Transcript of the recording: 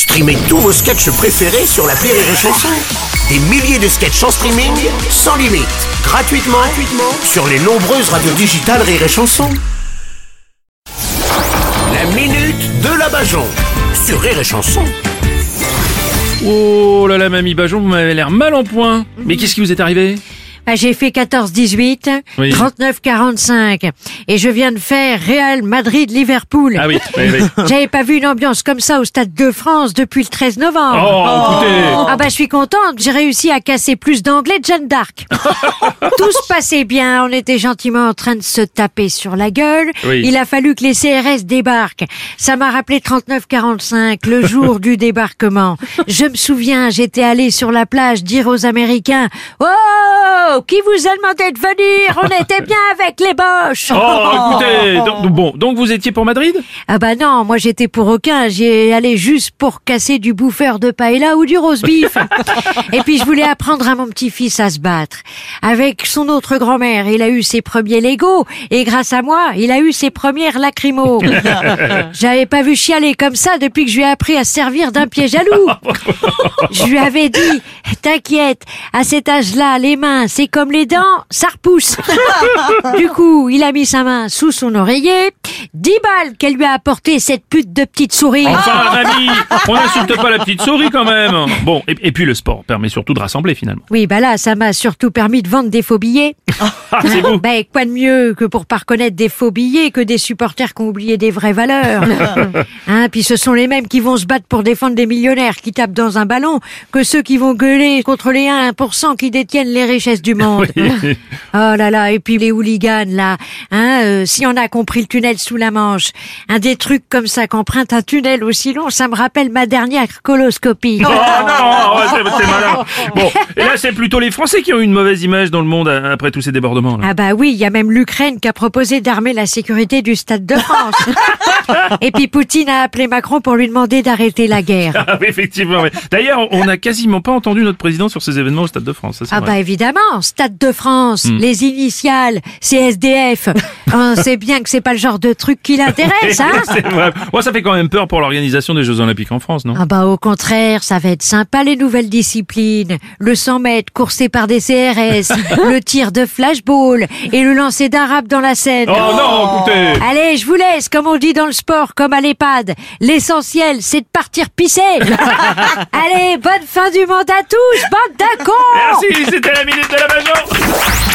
Streamez tous vos sketchs préférés sur la Rire et Chanson. Des milliers de sketchs en streaming, sans limite, gratuitement, gratuitement sur les nombreuses radios digitales Rire et Chanson. La minute de la Bajon sur Rire et Chanson. Oh là là, mamie Bajon, vous m'avez l'air mal en point. Mais qu'est-ce qui vous est arrivé? J'ai fait 14-18, Oui. 39-45. Et je viens de faire Real Madrid-Liverpool. Ah oui, oui, oui. J'avais pas vu une ambiance comme ça au Stade de France depuis le 13 novembre. Oh, écoutez Ah bah je suis contente, j'ai réussi à casser plus d'anglais de Jeanne d'Arc. Tout se passait bien, on était gentiment en train de se taper sur la gueule. Oui. Il a fallu que les CRS débarquent. Ça m'a rappelé 39-45, le jour du débarquement. Je me souviens, j'étais allé sur la plage dire aux Américains « Oh, qui vous a demandé de venir On était bien avec les Boches Oh, écoutez donc, Bon, donc vous étiez pour Madrid ah bah non, moi j'étais pour aucun, j'y ai allé juste pour casser du bouffeur de paella ou du roast beef. Et puis je voulais apprendre à mon petit-fils à se battre. Avec son autre grand-mère, il a eu ses premiers Lego et grâce à moi, il a eu ses premières lacrymos. J'avais pas vu chialer comme ça depuis que je lui ai appris à se servir d'un piège à loup. Je lui avais dit, t'inquiète, à cet âge-là, les mains, c'est comme les dents, ça repousse. Du coup, il a mis sa main sous son oreiller, dix balles qu'elle lui a apporté cette pute de petite souris. Enfin, mamie On n'insulte pas la petite souris quand même Bon, et, et puis le sport permet surtout de rassembler finalement. Oui, bah là, ça m'a surtout permis de vendre des faux billets. Ah, c'est vous Ben, quoi de mieux que pour pas reconnaître des faux billets que des supporters qui ont oublié des vraies valeurs. hein, puis ce sont les mêmes qui vont se battre pour défendre des millionnaires qui tapent dans un ballon que ceux qui vont gueuler contre les 1% qui détiennent les richesses du monde. Oui. Oh là là, et puis les hooligans là, hein, euh, si on a compris le tunnel sous la Manche, un des trucs comme ça qu'emprunte un tunnel aussi long, ça me rappelle ma dernière coloscopie. Oh malin. Bon, et là c'est plutôt les Français qui ont eu une mauvaise image dans le monde euh, après tous ces débordements. Là. Ah bah oui, il y a même l'Ukraine qui a proposé d'armer la sécurité du Stade de France. Et puis Poutine a appelé Macron pour lui demander d'arrêter la guerre. Ah oui, effectivement. oui. D'ailleurs, on n'a quasiment pas entendu notre président sur ces événements au Stade de France. ça, Ah vrai. bah évidemment, Stade de France, les initiales, CSDF. On sait bien que c'est pas le genre de truc qui l'intéresse, hein vrai. Ça fait quand même peur pour l'organisation des Jeux Olympiques en France, non? Ah bah au contraire, ça va être sympa les nouvelles disciplines. Le 100 mètres coursé par des CRS, le tir de flashball et le lancer d'un rap dans la scène. Oh non, écoutez Allez, je vous laisse, comme on dit dans le sport, comme à l'EHPAD. L'essentiel, c'est de partir pisser. Allez, bonne fin du monde à tous, bande de cons Merci, c'était la minute de la Bajon